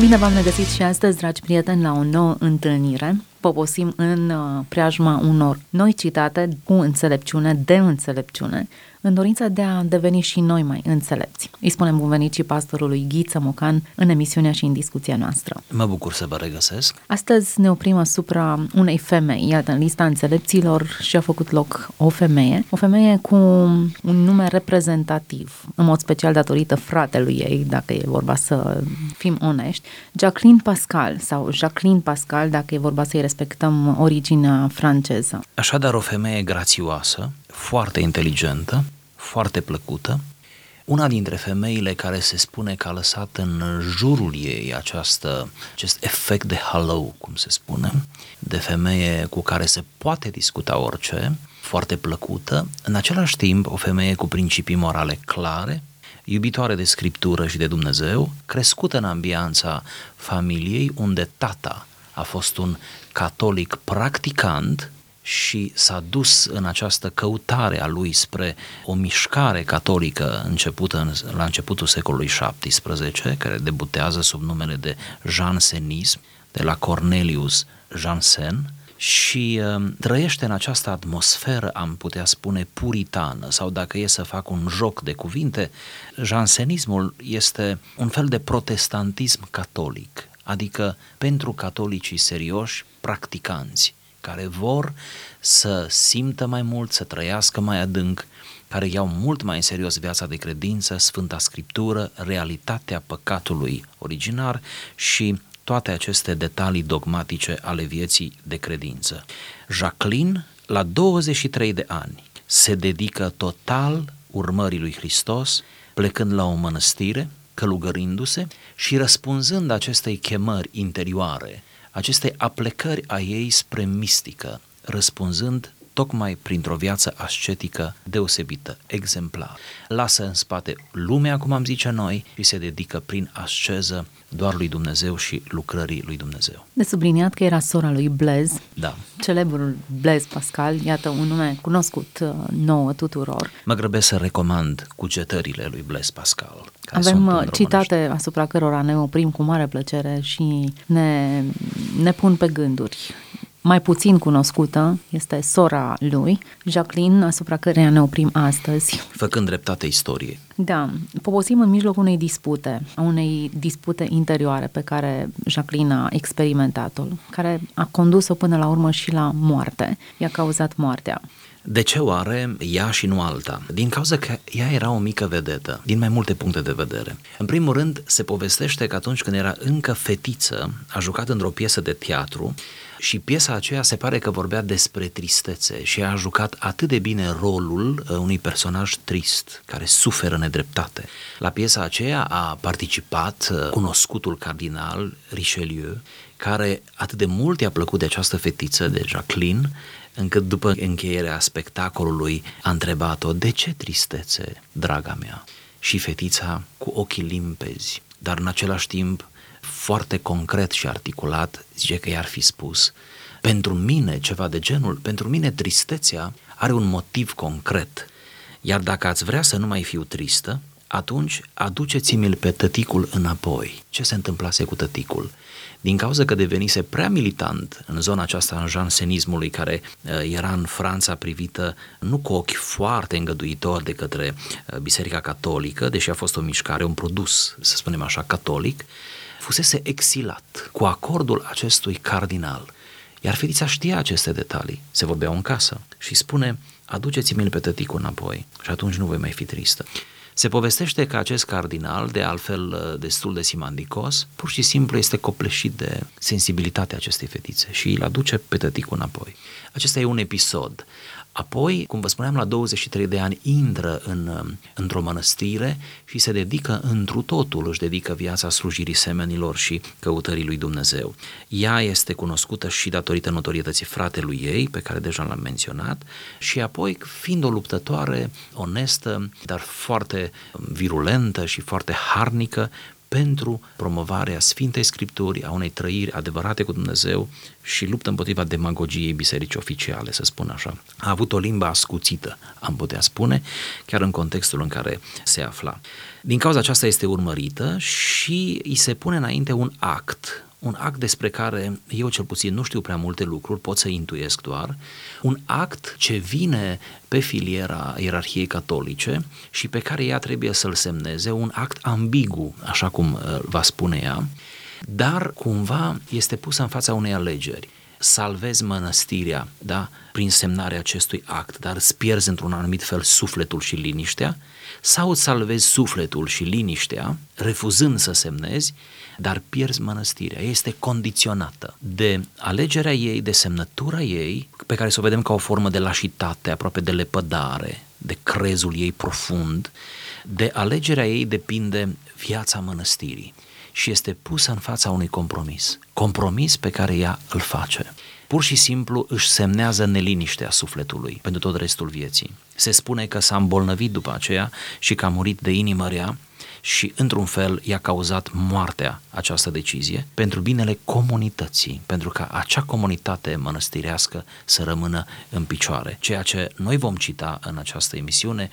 Bine v-am regăsit și astăzi, dragi prieteni, la o nouă întâlnire. Poposim în uh, preajma unor noi citate cu înțelepciune, de înțelepciune, în dorința de a deveni și noi mai înțelepți. Îi spunem bun venit și pastorului Ghiță Mocan în emisiunea și în discuția noastră. Mă bucur să vă regăsesc. Astăzi ne oprim asupra unei femei. Iată, în lista înțelepților și-a făcut loc o femeie, o femeie cu un nume reprezentativ, în mod special datorită fratelui ei, dacă e vorba să fim onești, Jacqueline Pascal sau Jacqueline Pascal, dacă e vorba să-i respectăm originea franceză. Așadar, o femeie grațioasă, foarte inteligentă, foarte plăcută, una dintre femeile care se spune că a lăsat în jurul ei această, acest efect de halo, cum se spune, de femeie cu care se poate discuta orice, foarte plăcută, în același timp o femeie cu principii morale clare, iubitoare de scriptură și de Dumnezeu, crescută în ambianța familiei unde tata a fost un catolic practicant și s-a dus în această căutare a lui spre o mișcare catolică începută în, la începutul secolului XVII, care debutează sub numele de jansenism, de la Cornelius Jansen, și uh, trăiește în această atmosferă, am putea spune, puritană, sau dacă e să fac un joc de cuvinte, jansenismul este un fel de protestantism catolic, adică pentru catolicii serioși, practicanți, care vor să simtă mai mult, să trăiască mai adânc, care iau mult mai în serios viața de credință, Sfânta Scriptură, realitatea păcatului originar și toate aceste detalii dogmatice ale vieții de credință. Jacqueline, la 23 de ani, se dedică total urmării lui Hristos, plecând la o mănăstire, călugărindu-se și răspunzând acestei chemări interioare acestei aplecări a ei spre mistică, răspunzând tocmai printr-o viață ascetică deosebită, exemplar. Lasă în spate lumea, cum am zice noi, și se dedică prin asceză doar lui Dumnezeu și lucrării lui Dumnezeu. De subliniat că era sora lui Blaise, da. celebrul Blaise Pascal, iată un nume cunoscut uh, nouă tuturor. Mă grăbesc să recomand cugetările lui Blaise Pascal. Avem uh, citate asupra cărora ne oprim cu mare plăcere și ne, ne pun pe gânduri mai puțin cunoscută este sora lui, Jacqueline, asupra căreia ne oprim astăzi. Făcând dreptate istoriei. Da, poposim în mijlocul unei dispute, a unei dispute interioare pe care Jacqueline a experimentat-o, care a condus-o până la urmă și la moarte, i-a cauzat moartea. De ce oare ea și nu alta? Din cauza că ea era o mică vedetă, din mai multe puncte de vedere. În primul rând, se povestește că atunci când era încă fetiță, a jucat într-o piesă de teatru și piesa aceea se pare că vorbea despre tristețe și a jucat atât de bine rolul uh, unui personaj trist, care suferă nedreptate. La piesa aceea a participat uh, cunoscutul cardinal Richelieu, care atât de mult i-a plăcut de această fetiță, de Jacqueline, încât după încheierea spectacolului a întrebat-o, de ce tristețe, draga mea? Și fetița, cu ochii limpezi, dar în același timp foarte concret și articulat, zice că i-ar fi spus, pentru mine ceva de genul, pentru mine tristețea are un motiv concret, iar dacă ați vrea să nu mai fiu tristă, atunci aduceți-mi-l pe tăticul înapoi. Ce se întâmplase cu tăticul? Din cauza că devenise prea militant în zona aceasta în jansenismului care uh, era în Franța privită nu cu ochi foarte îngăduitori de către uh, Biserica Catolică, deși a fost o mișcare, un produs, să spunem așa, catolic, fusese exilat cu acordul acestui cardinal. Iar fetița știa aceste detalii, se vorbeau în casă și spune, aduceți-mi-l pe tăticul înapoi și atunci nu voi mai fi tristă. Se povestește că acest cardinal, de altfel uh, destul de simandicos, pur și simplu este copleșit de sensibilitatea acestei fetițe și îl aduce pe tăticul înapoi. Acesta e un episod. Apoi, cum vă spuneam, la 23 de ani intră în, um, într-o mănăstire și se dedică întru totul, își dedică viața slujirii semenilor și căutării lui Dumnezeu. Ea este cunoscută și datorită notorietății fratelui ei, pe care deja l-am menționat, și apoi, fiind o luptătoare onestă, dar foarte virulentă și foarte harnică, pentru promovarea Sfintei Scripturi, a unei trăiri adevărate cu Dumnezeu și luptă împotriva demagogiei bisericii oficiale, să spun așa. A avut o limbă ascuțită, am putea spune, chiar în contextul în care se afla. Din cauza aceasta este urmărită și îi se pune înainte un act un act despre care eu cel puțin nu știu prea multe lucruri, pot să intuiesc doar, un act ce vine pe filiera ierarhiei catolice și pe care ea trebuie să-l semneze, un act ambigu, așa cum uh, va spune ea, dar cumva este pus în fața unei alegeri. Salvezi mănăstirea, da, prin semnarea acestui act, dar îți pierzi într-un anumit fel sufletul și liniștea, sau îți salvezi sufletul și liniștea, refuzând să semnezi, dar pierzi mănăstirea. Ea este condiționată de alegerea ei, de semnătura ei, pe care să o vedem ca o formă de lașitate, aproape de lepădare, de crezul ei profund. De alegerea ei depinde viața mănăstirii și este pusă în fața unui compromis. Compromis pe care ea îl face. Pur și simplu își semnează neliniștea sufletului pentru tot restul vieții. Se spune că s-a îmbolnăvit după aceea și că a murit de inimă rea și, într-un fel, i-a cauzat moartea această decizie pentru binele comunității, pentru ca acea comunitate mănăstirească să rămână în picioare. Ceea ce noi vom cita în această emisiune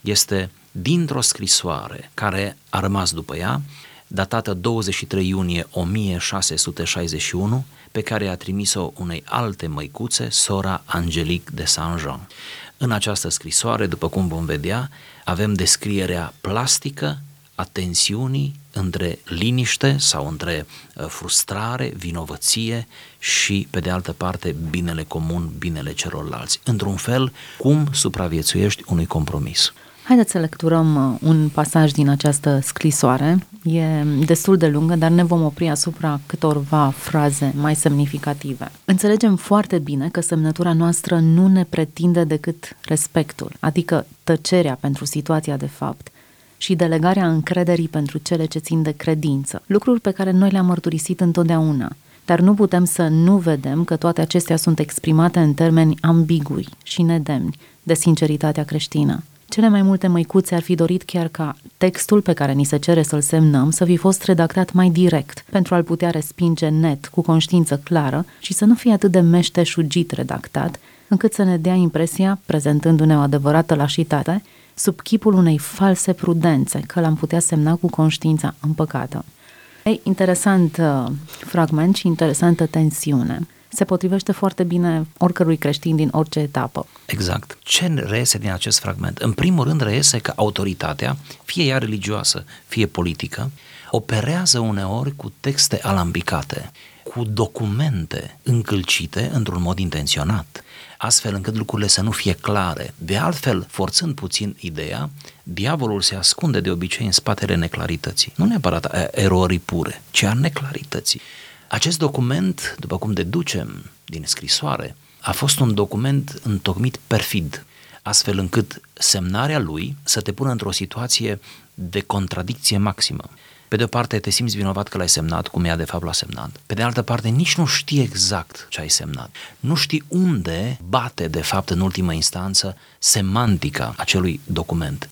este dintr-o scrisoare care a rămas după ea, datată 23 iunie 1661, pe care a trimis-o unei alte măicuțe, sora Angelique de Saint-Jean. În această scrisoare, după cum vom vedea, avem descrierea plastică a tensiunii între liniște sau între uh, frustrare, vinovăție și, pe de altă parte, binele comun, binele celorlalți. Într-un fel, cum supraviețuiești unui compromis. Haideți să lecturăm uh, un pasaj din această scrisoare. E destul de lungă, dar ne vom opri asupra câtorva fraze mai semnificative. Înțelegem foarte bine că semnătura noastră nu ne pretinde decât respectul, adică tăcerea pentru situația de fapt, și delegarea încrederii pentru cele ce țin de credință, lucruri pe care noi le-am mărturisit întotdeauna. Dar nu putem să nu vedem că toate acestea sunt exprimate în termeni ambigui și nedemni de sinceritatea creștină. Cele mai multe măicuțe ar fi dorit chiar ca textul pe care ni se cere să-l semnăm să fi fost redactat mai direct, pentru a-l putea respinge net, cu conștiință clară și să nu fie atât de meșteșugit redactat, încât să ne dea impresia, prezentându-ne o adevărată lașitate, sub chipul unei false prudențe, că l-am putea semna cu conștiința împăcată. Ei, interesant uh, fragment și interesantă tensiune. Se potrivește foarte bine oricărui creștin din orice etapă. Exact. Ce reiese din acest fragment? În primul rând reiese că autoritatea, fie ea religioasă, fie politică, operează uneori cu texte alambicate, cu documente încălcite într-un mod intenționat astfel încât lucrurile să nu fie clare. De altfel, forțând puțin ideea, diavolul se ascunde de obicei în spatele neclarității. Nu neapărat a erorii pure, ci a neclarității. Acest document, după cum deducem din scrisoare, a fost un document întocmit perfid, astfel încât semnarea lui să te pună într-o situație de contradicție maximă. Pe de o parte te simți vinovat că l-ai semnat, cum ea de fapt l-a semnat. Pe de altă parte nici nu știi exact ce ai semnat. Nu știi unde bate de fapt în ultimă instanță semantica acelui document.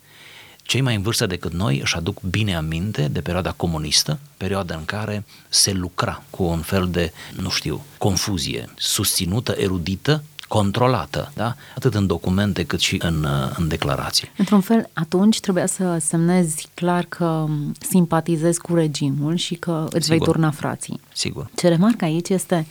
Cei mai în vârstă decât noi își aduc bine aminte de perioada comunistă, perioada în care se lucra cu un fel de, nu știu, confuzie susținută, erudită, controlată, da? atât în documente cât și în, uh, în declarații. Într-un fel, atunci trebuia să semnezi clar că simpatizezi cu regimul și că îți Sigur. vei turna frații. Sigur. Ce remarc aici este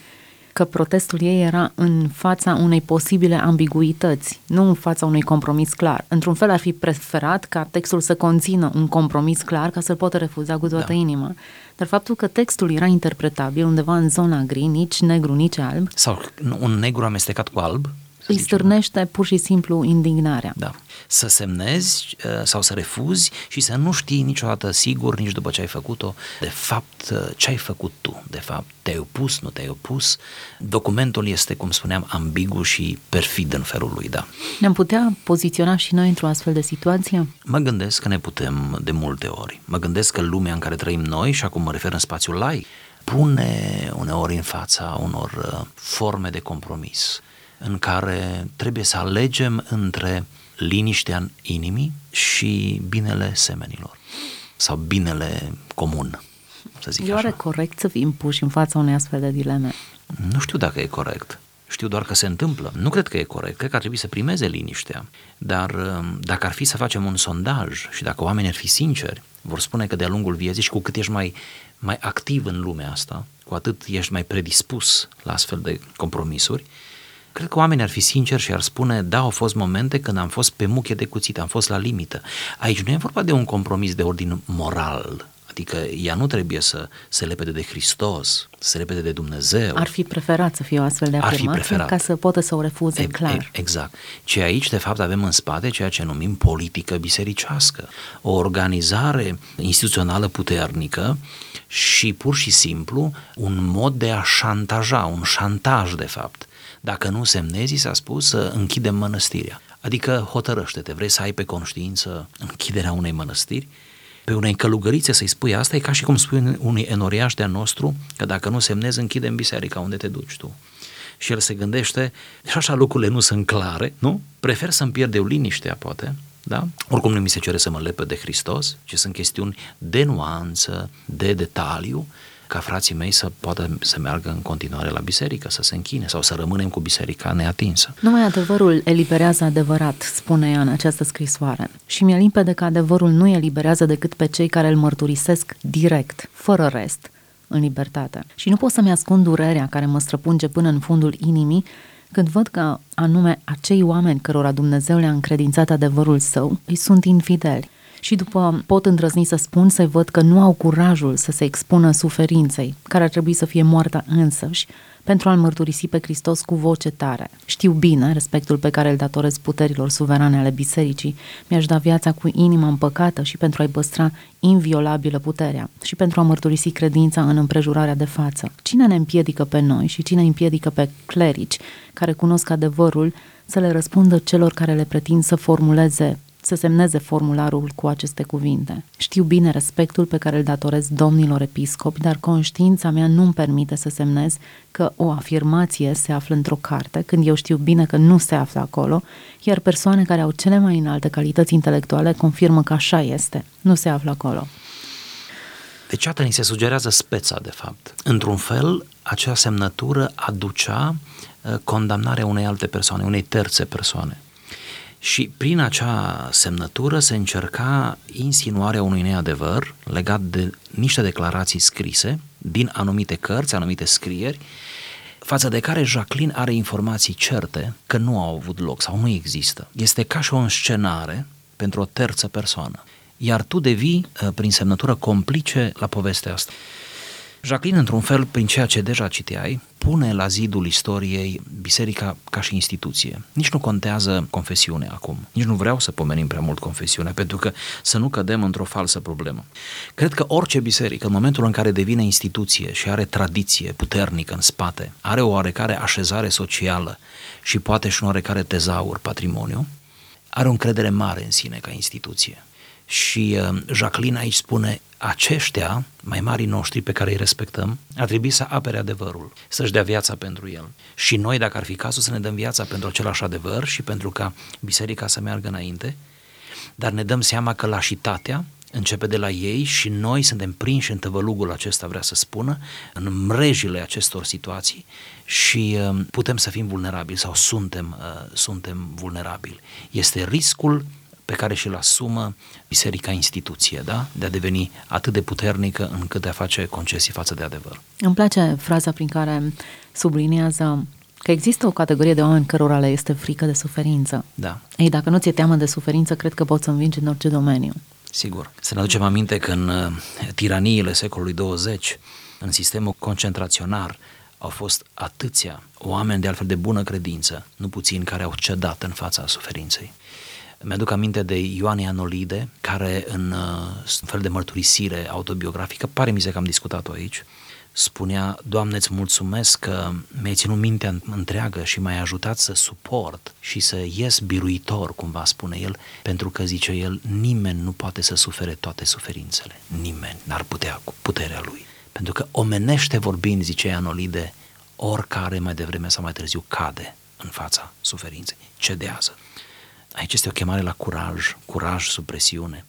că protestul ei era în fața unei posibile ambiguități, nu în fața unui compromis clar. Într-un fel ar fi preferat ca textul să conțină un compromis clar ca să-l poată refuza cu toată da. inima. Dar faptul că textul era interpretabil undeva în zona gri, nici negru, nici alb. Sau un negru amestecat cu alb. Îi stârnește pur și simplu indignarea. Da să semnezi uh, sau să refuzi și să nu știi niciodată sigur, nici după ce ai făcut-o, de fapt uh, ce ai făcut tu, de fapt te-ai opus, nu te-ai opus. Documentul este, cum spuneam, ambigu și perfid în felul lui, da. Ne-am putea poziționa și noi într-o astfel de situație? Mă gândesc că ne putem de multe ori. Mă gândesc că lumea în care trăim noi, și acum mă refer în spațiul lai, pune uneori în fața unor uh, forme de compromis în care trebuie să alegem între liniștea în inimii și binele semenilor. sau binele comun, să zic E oare așa. corect să fim puși în fața unei astfel de dileme? Nu știu dacă e corect. Știu doar că se întâmplă. Nu cred că e corect. Cred că ar trebui să primeze liniștea. Dar um, dacă ar fi să facem un sondaj și dacă oamenii ar fi sinceri, vor spune că de-a lungul vieții și cu cât ești mai, mai activ în lumea asta, cu atât ești mai predispus la astfel de compromisuri, cred că oamenii ar fi sinceri și ar spune, da, au fost momente când am fost pe muche de cuțit, am fost la limită. Aici nu e vorba de un compromis de ordin moral, Adică ea nu trebuie să se lepede de Hristos, să se lepede de Dumnezeu. Ar fi preferat să fie o astfel de Ar fi afirmație preferat. ca să poată să o refuze E- clar. e- Exact. Ce aici, de fapt, avem în spate ceea ce numim politică bisericească. O organizare instituțională puternică și pur și simplu un mod de a șantaja, un șantaj, de fapt. Dacă nu semnezi, s-a spus să închidem mănăstirea. Adică hotărăște-te, vrei să ai pe conștiință închiderea unei mănăstiri? Pe unei călugărițe să-i spui asta e ca și cum spui unui enoriaș de-a nostru că dacă nu semnezi, închidem biserica unde te duci tu și el se gândește, și așa lucrurile nu sunt clare, nu? Prefer să-mi pierd eu liniștea, poate, da? Oricum nu mi se cere să mă lepă de Hristos, ci sunt chestiuni de nuanță, de detaliu, ca frații mei să poată să meargă în continuare la biserică, să se închine sau să rămânem cu biserica neatinsă. Numai adevărul eliberează adevărat, spune ea în această scrisoare. Și mi-e limpede că adevărul nu eliberează decât pe cei care îl mărturisesc direct, fără rest, în libertate. Și nu pot să-mi ascund durerea care mă străpunge până în fundul inimii când văd că anume acei oameni cărora Dumnezeu le-a încredințat adevărul său îi sunt infideli. Și după pot îndrăzni să spun să văd că nu au curajul să se expună suferinței, care ar trebui să fie moartea însăși, pentru a-L mărturisi pe Hristos cu voce tare. Știu bine respectul pe care îl datorez puterilor suverane ale bisericii, mi-aș da viața cu inima împăcată și pentru a-i păstra inviolabilă puterea și pentru a mărturisi credința în împrejurarea de față. Cine ne împiedică pe noi și cine împiedică pe clerici care cunosc adevărul să le răspundă celor care le pretind să formuleze să semneze formularul cu aceste cuvinte. Știu bine respectul pe care îl datorez domnilor episcopi, dar conștiința mea nu-mi permite să semnez că o afirmație se află într-o carte, când eu știu bine că nu se află acolo, iar persoane care au cele mai înalte calități intelectuale confirmă că așa este, nu se află acolo. Deci, iată, ni se sugerează speța, de fapt. Într-un fel, acea semnătură aducea uh, condamnarea unei alte persoane, unei terțe persoane. Și prin acea semnătură se încerca insinuarea unui neadevăr legat de niște declarații scrise din anumite cărți, anumite scrieri, față de care Jacqueline are informații certe că nu au avut loc sau nu există. Este ca și o înscenare pentru o terță persoană. Iar tu devii, uh, prin semnătură, complice la povestea asta. Jacqueline, într-un fel, prin ceea ce deja citeai, pune la zidul istoriei biserica ca și instituție. Nici nu contează confesiunea acum. Nici nu vreau să pomenim prea mult confesiunea, pentru că să nu cădem într-o falsă problemă. Cred că orice biserică, în momentul în care devine instituție și are tradiție puternică în spate, are o oarecare așezare socială și poate și un oarecare tezaur, patrimoniu, are o încredere mare în sine ca instituție. Și uh, Jacqueline aici spune, aceștia, mai mari noștri pe care îi respectăm, ar trebui să apere adevărul, să-și dea viața pentru el. Și noi, dacă ar fi cazul, să ne dăm viața pentru același adevăr și pentru ca biserica să meargă înainte, dar ne dăm seama că lașitatea începe de la ei și noi suntem prinși în tăvălugul acesta, vrea să spună, în mrejile acestor situații și uh, putem să fim vulnerabili sau suntem, uh, suntem vulnerabili. Este riscul pe care și-l asumă biserica instituție, da? de a deveni atât de puternică încât de a face concesii față de adevăr. Îmi place fraza prin care subliniază că există o categorie de oameni cărora le este frică de suferință. Da. Ei, dacă nu ți-e teamă de suferință, cred că poți să învingi în orice domeniu. Sigur. Să ne aducem aminte că în uh, tiraniile secolului 20, în sistemul concentraționar, au fost atâția oameni de altfel de bună credință, nu puțin, care au cedat în fața suferinței. Mi-aduc aminte de Ioan Anolide, care în uh, un fel de mărturisire autobiografică, pare mi se că am discutat-o aici, spunea, Doamne, îți mulțumesc că mi-ai ținut mintea întreagă și m-ai ajutat să suport și să ies biruitor, cumva spune el, pentru că, zice el, nimeni nu poate să sufere toate suferințele. Nimeni n-ar putea cu puterea lui. Pentru că omenește vorbind, zice Anolide, oricare mai devreme sau mai târziu cade în fața suferinței, cedează. Aici este o chemare la curaj, curaj sub presiune.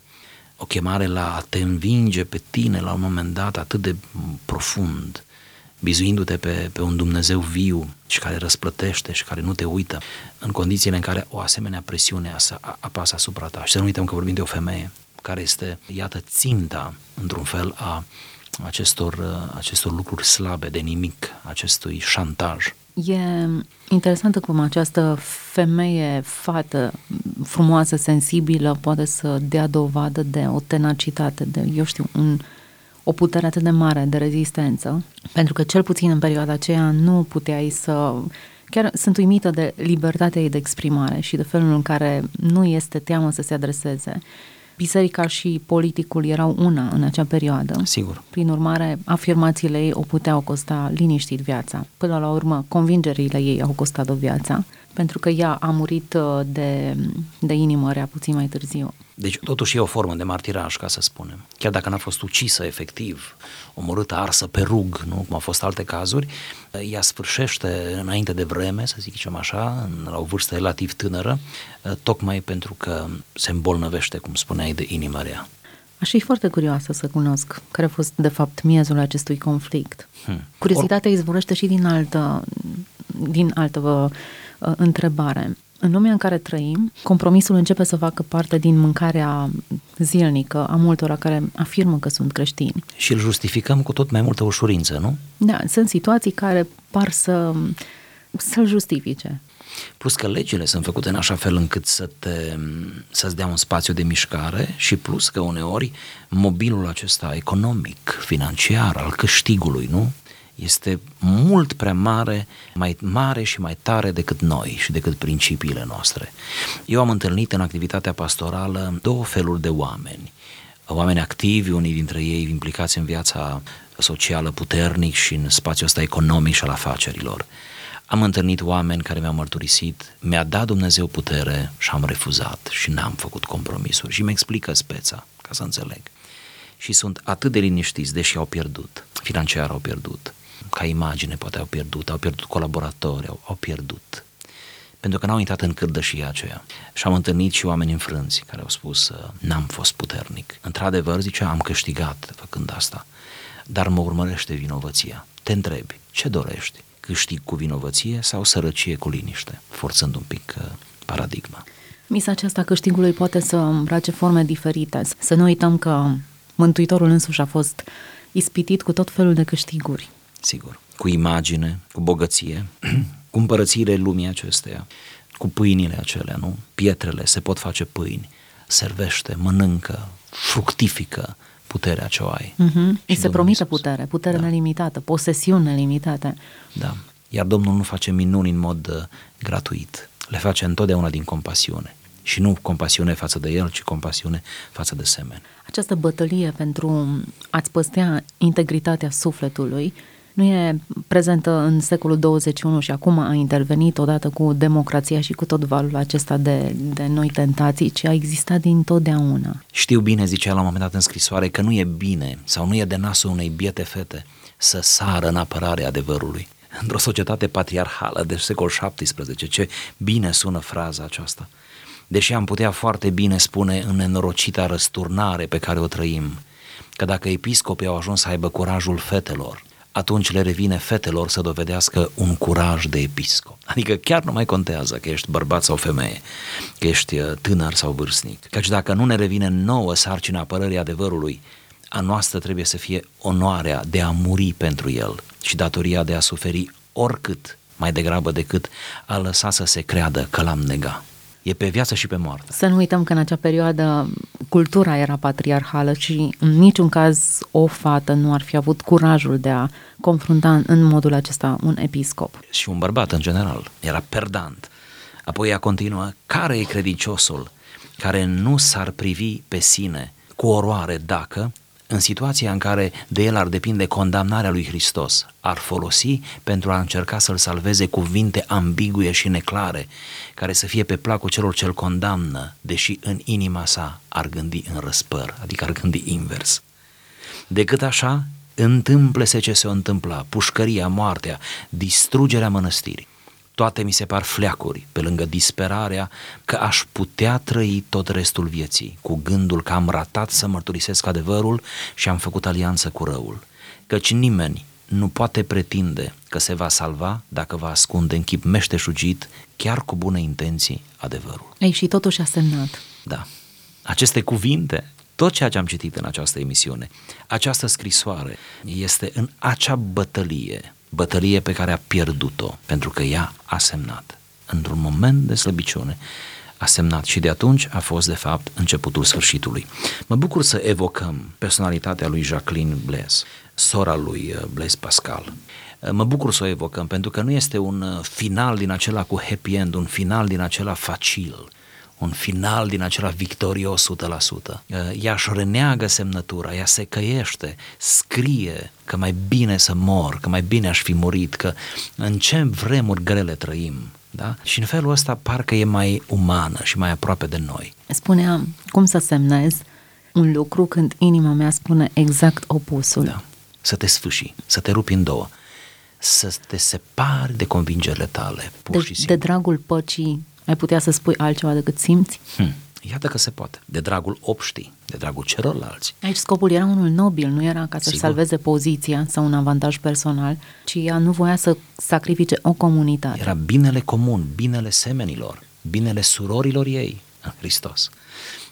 o chemare la a te învinge pe tine la un moment dat atât de profund, bizuindu-te pe, pe un Dumnezeu viu și care răsplătește și care nu te uită în condițiile în care o asemenea presiune apasă asupra ta. Și să nu uităm că vorbim de o femeie care este, iată, ținta, într-un fel, a acestor, acestor lucruri slabe de nimic, acestui șantaj. E interesantă cum această femeie, fată frumoasă, sensibilă, poate să dea dovadă de o tenacitate, de, eu știu, un, o putere atât de mare de rezistență, pentru că cel puțin în perioada aceea nu puteai să... Chiar sunt uimită de libertatea ei de exprimare și de felul în care nu este teamă să se adreseze biserica și politicul erau una în acea perioadă. Sigur. Prin urmare, afirmațiile ei o puteau costa liniștit viața. Până la urmă, convingerile ei au costat-o viața, pentru că ea a murit uh, de, de inimă rea puțin mai târziu. Deci totuși e o formă de martiraj, ca să spunem. Chiar dacă n-a fost ucisă efectiv, omorâtă, arsă pe rug, nu? cum au fost alte cazuri, ea sfârșește înainte de vreme, să zicem așa, la o vârstă relativ tânără, tocmai pentru că se îmbolnăvește, cum spuneai, de inimă rea. Aș fi foarte curioasă să cunosc care a fost, de fapt, miezul acestui conflict. Hmm. Curiozitatea Or... izvorăște și din altă, din altă uh, întrebare. În lumea în care trăim, compromisul începe să facă parte din mâncarea zilnică a multora care afirmă că sunt creștini. Și îl justificăm cu tot mai multă ușurință, nu? Da, sunt situații care par să, să-l justifice. Plus că legile sunt făcute în așa fel încât să te, să-ți dea un spațiu de mișcare și plus că uneori mobilul acesta economic, financiar, al câștigului, nu? Este mult prea mare, mai mare și mai tare decât noi și decât principiile noastre. Eu am întâlnit în activitatea pastorală două feluri de oameni. Oameni activi, unii dintre ei implicați în viața socială puternic și în spațiul ăsta economic și al afacerilor. Am întâlnit oameni care mi-au mărturisit, mi-a dat Dumnezeu putere și am refuzat și n-am făcut compromisuri și mi explică speța, ca să înțeleg. Și sunt atât de liniștiți, deși au pierdut, financiar au pierdut, ca imagine poate au pierdut, au pierdut colaboratori, au, au pierdut. Pentru că n-au intrat în cârdășia aceea. Și am întâlnit și oameni înfrânți care au spus n-am fost puternic. Într-adevăr, zicea, am câștigat făcând asta, dar mă urmărește vinovăția. Te întrebi, ce dorești? Câștig cu vinovăție sau sărăcie cu liniște? Forțând un pic uh, paradigma. Misa aceasta câștigului poate să îmbrace forme diferite. Să nu uităm că Mântuitorul însuși a fost ispitit cu tot felul de câștiguri sigur, cu imagine, cu bogăție, cu împărățiile lumii acesteia, cu pâinile acelea, nu? Pietrele, se pot face pâini, servește, mănâncă, fructifică puterea ce o ai. Uh-huh. Îți se promite putere, putere da. nelimitată, posesiuni nelimitate. Da. Iar Domnul nu face minuni în mod uh, gratuit. Le face întotdeauna din compasiune. Și nu compasiune față de el, ci compasiune față de semen. Această bătălie pentru a-ți păstea integritatea sufletului nu e prezentă în secolul 21 și acum a intervenit odată cu democrația și cu tot valul acesta de, de noi tentații, ci a existat din totdeauna. Știu bine, zicea la un moment dat în scrisoare, că nu e bine sau nu e de nasul unei biete fete să sară în apărarea adevărului. Într-o societate patriarhală de secol XVII, ce bine sună fraza aceasta. Deși am putea foarte bine spune în nenorocita răsturnare pe care o trăim, că dacă episcopii au ajuns să aibă curajul fetelor, atunci le revine fetelor să dovedească un curaj de episcop. Adică chiar nu mai contează că ești bărbat sau femeie, că ești uh, tânăr sau vârstnic. Căci dacă nu ne revine nouă sarcina apărării adevărului, a noastră trebuie să fie onoarea de a muri pentru el și datoria de a suferi oricât, mai degrabă decât a lăsa să se creadă că l-am negat. E pe viață și pe moarte. Să nu uităm că în acea perioadă cultura era patriarhală și în niciun caz o fată nu ar fi avut curajul de a confrunta în modul acesta un episcop. Și un bărbat în general. Era perdant. Apoi ea continuă, care e credinciosul care nu s-ar privi pe sine cu oroare dacă în situația în care de el ar depinde condamnarea lui Hristos, ar folosi pentru a încerca să-l salveze cuvinte ambigue și neclare, care să fie pe placul celor ce-l condamnă, deși în inima sa ar gândi în răspăr, adică ar gândi invers. Decât așa, întâmple-se ce se întâmpla, pușcăria, moartea, distrugerea mănăstirii. Toate mi se par fleacuri, pe lângă disperarea că aș putea trăi tot restul vieții, cu gândul că am ratat să mărturisesc adevărul și am făcut alianță cu răul. Căci nimeni nu poate pretinde că se va salva dacă va ascunde în chip meșteșugit, chiar cu bune intenții, adevărul. Ei, și totuși a semnat. Da. Aceste cuvinte, tot ceea ce am citit în această emisiune, această scrisoare este în acea bătălie, bătălie pe care a pierdut-o, pentru că ea a semnat. Într-un moment de slăbiciune, a semnat și de atunci a fost, de fapt, începutul sfârșitului. Mă bucur să evocăm personalitatea lui Jacqueline Blaise, sora lui uh, Blaise Pascal. Uh, mă bucur să o evocăm pentru că nu este un uh, final din acela cu happy end, un final din acela facil, un final din acela victorios 100%. Ea își reneagă semnătura, ea se căiește, scrie că mai bine să mor, că mai bine aș fi murit, că în ce vremuri grele trăim, da? Și în felul ăsta parcă e mai umană și mai aproape de noi. Spuneam, cum să semnez un lucru când inima mea spune exact opusul. Da. Să te sfâși, să te rupi în două, să te separi de convingerile tale, pur de, și simplu. De dragul păcii, ai putea să spui altceva decât simți? Hmm. Iată că se poate. De dragul obștii, de dragul celorlalți. Aici scopul era unul nobil, nu era ca să salveze poziția sau un avantaj personal, ci ea nu voia să sacrifice o comunitate. Era binele comun, binele semenilor, binele surorilor ei în Hristos.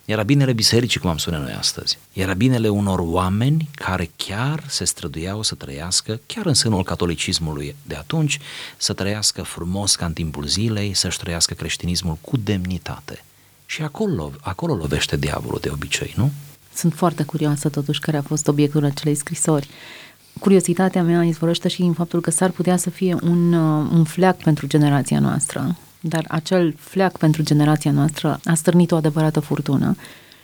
Era binele bisericii, cum am spune noi astăzi. Era binele unor oameni care chiar se străduiau să trăiască, chiar în sânul catolicismului de atunci, să trăiască frumos ca în timpul zilei, să-și trăiască creștinismul cu demnitate. Și acolo, acolo lovește diavolul de obicei, nu? Sunt foarte curioasă totuși care a fost obiectul acelei scrisori. Curiozitatea mea izvorăște și în faptul că s-ar putea să fie un, uh, un fleac pentru generația noastră, dar acel fleac pentru generația noastră a stârnit o adevărată furtună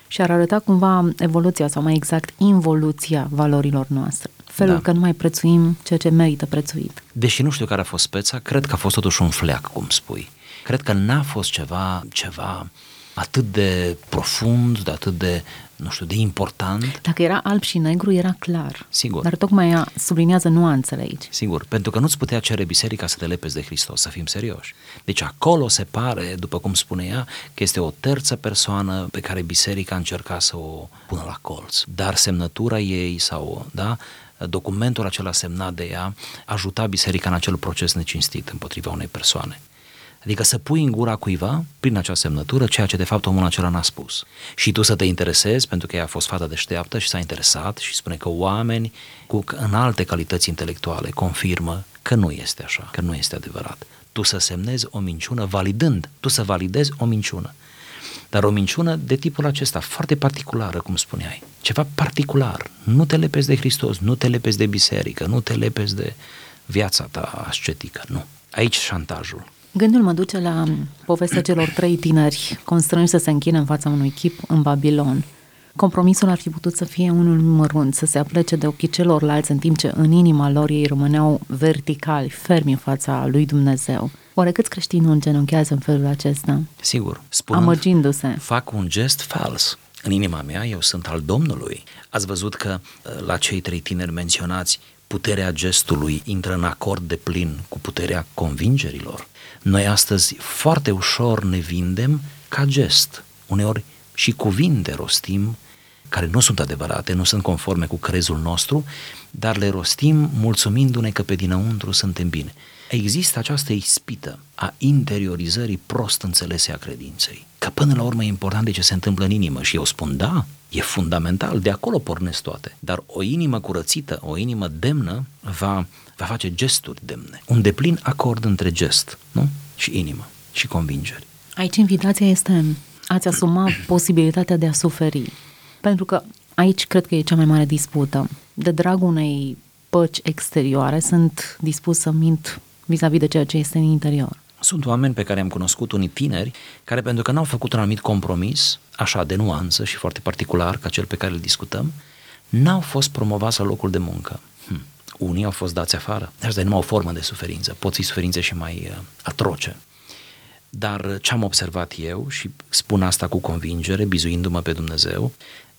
și ar arăta cumva evoluția sau mai exact involuția valorilor noastre. Felul da. că nu mai prețuim ceea ce merită prețuit. Deși nu știu care a fost speța, cred că a fost totuși un fleac, cum spui. Cred că n-a fost ceva, ceva atât de profund, de atât de, nu știu, de important. Dacă era alb și negru, era clar. Sigur. Dar tocmai ea sublinează nuanțele aici. Sigur, pentru că nu-ți putea cere biserica să te lepezi de Hristos, să fim serioși. Deci acolo se pare, după cum spune ea, că este o terță persoană pe care biserica încerca să o pună la colț. Dar semnătura ei sau, da, documentul acela semnat de ea ajuta biserica în acel proces necinstit împotriva unei persoane. Adică să pui în gura cuiva, prin acea semnătură, ceea ce de fapt omul acela n-a spus. Și tu să te interesezi, pentru că ea a fost fata deșteaptă și s-a interesat și spune că oameni cu înalte calități intelectuale confirmă că nu este așa, că nu este adevărat. Tu să semnezi o minciună validând, tu să validezi o minciună. Dar o minciună de tipul acesta, foarte particulară, cum spuneai. Ceva particular. Nu te lepezi de Hristos, nu te lepezi de biserică, nu te lepezi de viața ta ascetică, nu. Aici șantajul. Gândul mă duce la povestea celor trei tineri constrânși să se închine în fața unui chip în Babilon. Compromisul ar fi putut să fie unul mărunt, să se aplece de ochii celorlalți în timp ce în inima lor ei rămâneau verticali, fermi în fața lui Dumnezeu. Oare câți creștini nu îngenunchează în felul acesta? Sigur, spunând, amăgindu-se. Fac un gest fals. În inima mea eu sunt al Domnului. Ați văzut că uh, la cei trei tineri menționați puterea gestului intră în acord de plin cu puterea convingerilor. Noi astăzi foarte ușor ne vindem ca gest. Uneori și cuvinte rostim care nu sunt adevărate, nu sunt conforme cu crezul nostru, dar le rostim mulțumindu-ne că pe dinăuntru suntem bine. Există această ispită a interiorizării prost înțelese a credinței. Că până la urmă e important de ce se întâmplă în inimă și eu spun da, e fundamental, de acolo pornesc toate. Dar o inimă curățită, o inimă demnă va va face gesturi demne. Un deplin acord între gest nu? și inimă și convingeri. Aici invitația este ați asuma posibilitatea de a suferi. Pentru că aici cred că e cea mai mare dispută. De dragul unei păci exterioare sunt dispus să mint vis-a-vis de ceea ce este în interior. Sunt oameni pe care am cunoscut, unii tineri, care pentru că n-au făcut un anumit compromis, așa de nuanță și foarte particular, ca cel pe care îl discutăm, n-au fost promovați la locul de muncă. Hm. Unii au fost dați afară. Asta e numai o formă de suferință. Pot fi suferințe și mai uh, atroce. Dar uh, ce am observat eu și spun asta cu convingere, bizuindu-mă pe Dumnezeu,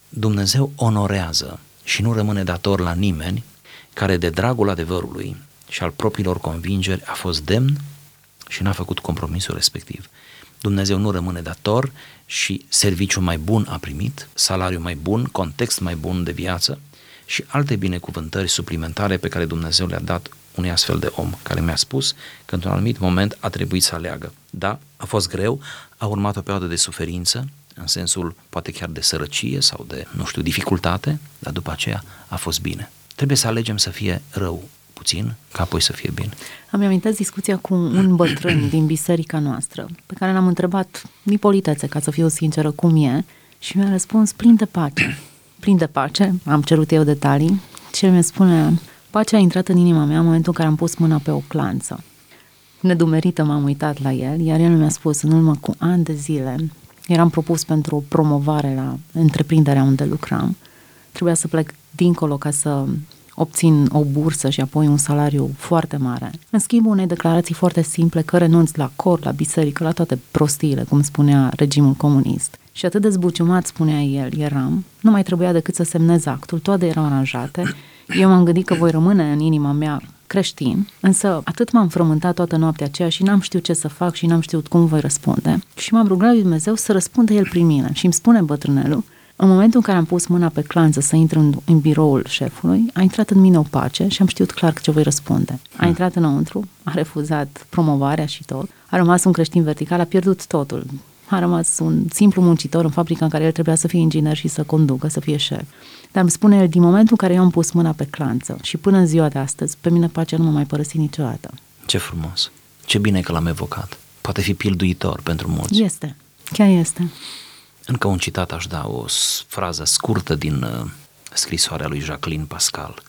Dumnezeu onorează și nu rămâne dator la nimeni care de dragul adevărului și al propriilor convingeri a fost demn și n-a făcut compromisul respectiv. Dumnezeu nu rămâne dator și serviciu mai bun a primit, salariu mai bun, context mai bun de viață și alte binecuvântări suplimentare pe care Dumnezeu le-a dat unui astfel de om care mi-a spus că într-un anumit moment a trebuit să aleagă. Da, a fost greu, a urmat o perioadă de suferință, în sensul poate chiar de sărăcie sau de, nu știu, dificultate, dar după aceea a fost bine. Trebuie să alegem să fie rău puțin, ca apoi să fie bine. Am amintesc discuția cu un bătrân din biserica noastră, pe care l-am întrebat din politețe, ca să fiu sinceră, cum e, și mi-a răspuns plin de pace. Plin de pace, am cerut eu detalii, și el mi spune, pacea a intrat în inima mea în momentul în care am pus mâna pe o clanță. Nedumerită m-am uitat la el, iar el mi-a spus, în urmă cu ani de zile, eram propus pentru o promovare la întreprinderea unde lucram, trebuia să plec dincolo ca să obțin o bursă și apoi un salariu foarte mare. În schimb, unei declarații foarte simple că renunț la cor, la biserică, la toate prostiile, cum spunea regimul comunist. Și atât de zbuciumat, spunea el, eram, nu mai trebuia decât să semnez actul, toate erau aranjate. Eu m-am gândit că voi rămâne în inima mea creștin, însă atât m-am frământat toată noaptea aceea și n-am știut ce să fac și n-am știut cum voi răspunde. Și m-am rugat lui Dumnezeu să răspundă el prin mine și îmi spune bătrânelul, în momentul în care am pus mâna pe clanță să intru în, în biroul șefului, a intrat în mine o pace și am știut clar ce voi răspunde. A intrat înăuntru, a refuzat promovarea și tot, a rămas un creștin vertical, a pierdut totul. A rămas un simplu muncitor în fabrica în care el trebuia să fie inginer și să conducă, să fie șef. Dar îmi spune el, din momentul în care eu am pus mâna pe clanță și până în ziua de astăzi, pe mine pacea nu mă mai părăsi niciodată. Ce frumos! Ce bine că l-am evocat. Poate fi pilduitor pentru mulți. Este, chiar este. Încă un citat aș da, o frază scurtă din uh, scrisoarea lui Jacqueline Pascal.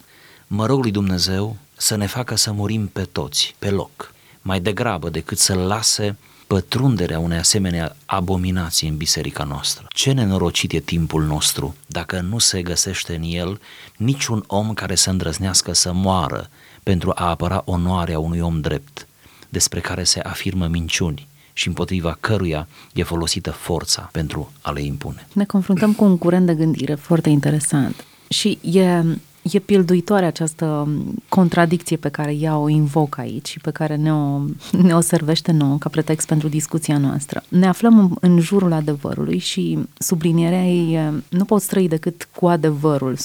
Mă rog lui Dumnezeu să ne facă să murim pe toți, pe loc, mai degrabă decât să lase pătrunderea unei asemenea abominații în biserica noastră. Ce nenorocit e timpul nostru dacă nu se găsește în el niciun om care să îndrăznească să moară pentru a apăra onoarea unui om drept, despre care se afirmă minciuni, și împotriva căruia e folosită forța pentru a le impune. Ne confruntăm cu un curent de gândire foarte interesant și e, e pilduitoare această contradicție pe care ea o invoc aici și pe care ne-o, ne-o servește nouă ca pretext pentru discuția noastră. Ne aflăm în, în jurul adevărului și sublinierea ei nu poți trăi decât cu adevărul 100%,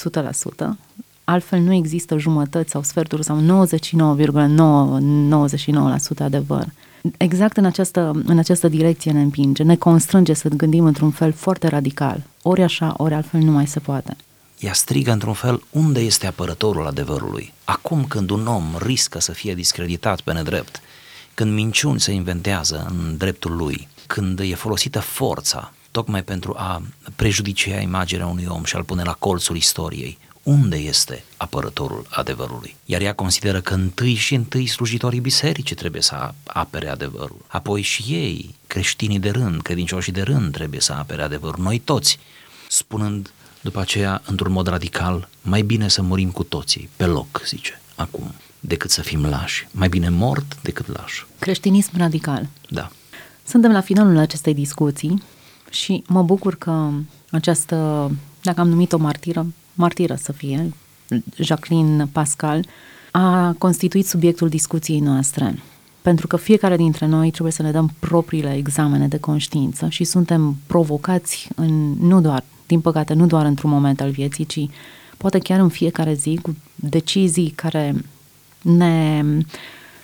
altfel nu există jumătăți sau sferturi sau 99,999% adevăr exact în această, în această direcție ne împinge, ne constrânge să gândim într-un fel foarte radical. Ori așa, ori altfel nu mai se poate. Ea strigă într-un fel unde este apărătorul adevărului. Acum când un om riscă să fie discreditat pe nedrept, când minciuni se inventează în dreptul lui, când e folosită forța tocmai pentru a prejudicia imaginea unui om și a-l pune la colțul istoriei, unde este apărătorul adevărului. Iar ea consideră că întâi și întâi slujitorii bisericii trebuie să apere adevărul. Apoi și ei, creștinii de rând, credincioșii de rând, trebuie să apere adevărul. Noi toți, spunând după aceea, într-un mod radical, mai bine să murim cu toții, pe loc, zice, acum, decât să fim lași. Mai bine mort decât lași. Creștinism radical. Da. Suntem la finalul acestei discuții și mă bucur că această, dacă am numit-o martiră, martiră să fie, Jacqueline Pascal, a constituit subiectul discuției noastre. Pentru că fiecare dintre noi trebuie să ne dăm propriile examene de conștiință și suntem provocați în, nu doar, din păcate, nu doar într-un moment al vieții, ci poate chiar în fiecare zi cu decizii care ne,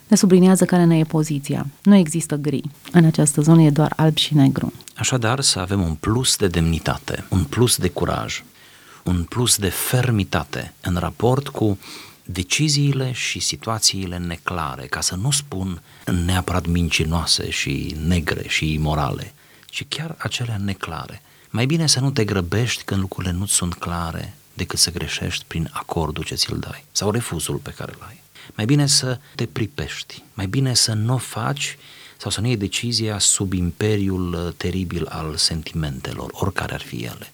ne sublinează care ne e poziția. Nu există gri. În această zonă e doar alb și negru. Așadar, să avem un plus de demnitate, un plus de curaj, un plus de fermitate în raport cu deciziile și situațiile neclare, ca să nu spun neapărat mincinoase și negre și imorale, ci chiar acelea neclare. Mai bine să nu te grăbești când lucrurile nu sunt clare decât să greșești prin acordul ce ți-l dai sau refuzul pe care îl ai. Mai bine să te pripești, mai bine să nu o faci sau să nu iei decizia sub imperiul uh, teribil al sentimentelor, oricare ar fi ele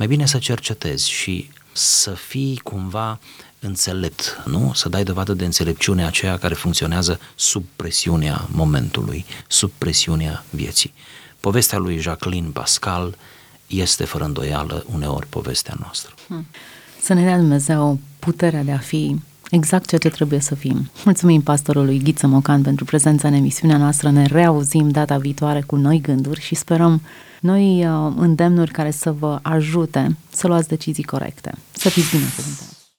mai bine să cercetezi și să fii cumva înțelept, nu? Să dai dovadă de înțelepciune aceea care funcționează sub presiunea momentului, sub presiunea vieții. Povestea lui Jacqueline Pascal este fără îndoială uneori povestea noastră. Hmm. Să ne dea Dumnezeu puterea de a fi exact ceea ce trebuie să fim. Mulțumim pastorului Ghiță Mocan pentru prezența în emisiunea noastră. Ne reauzim data viitoare cu noi gânduri și sperăm noi uh, îndemnuri care să vă ajute să luați decizii corecte. Să fiți binecuvântați!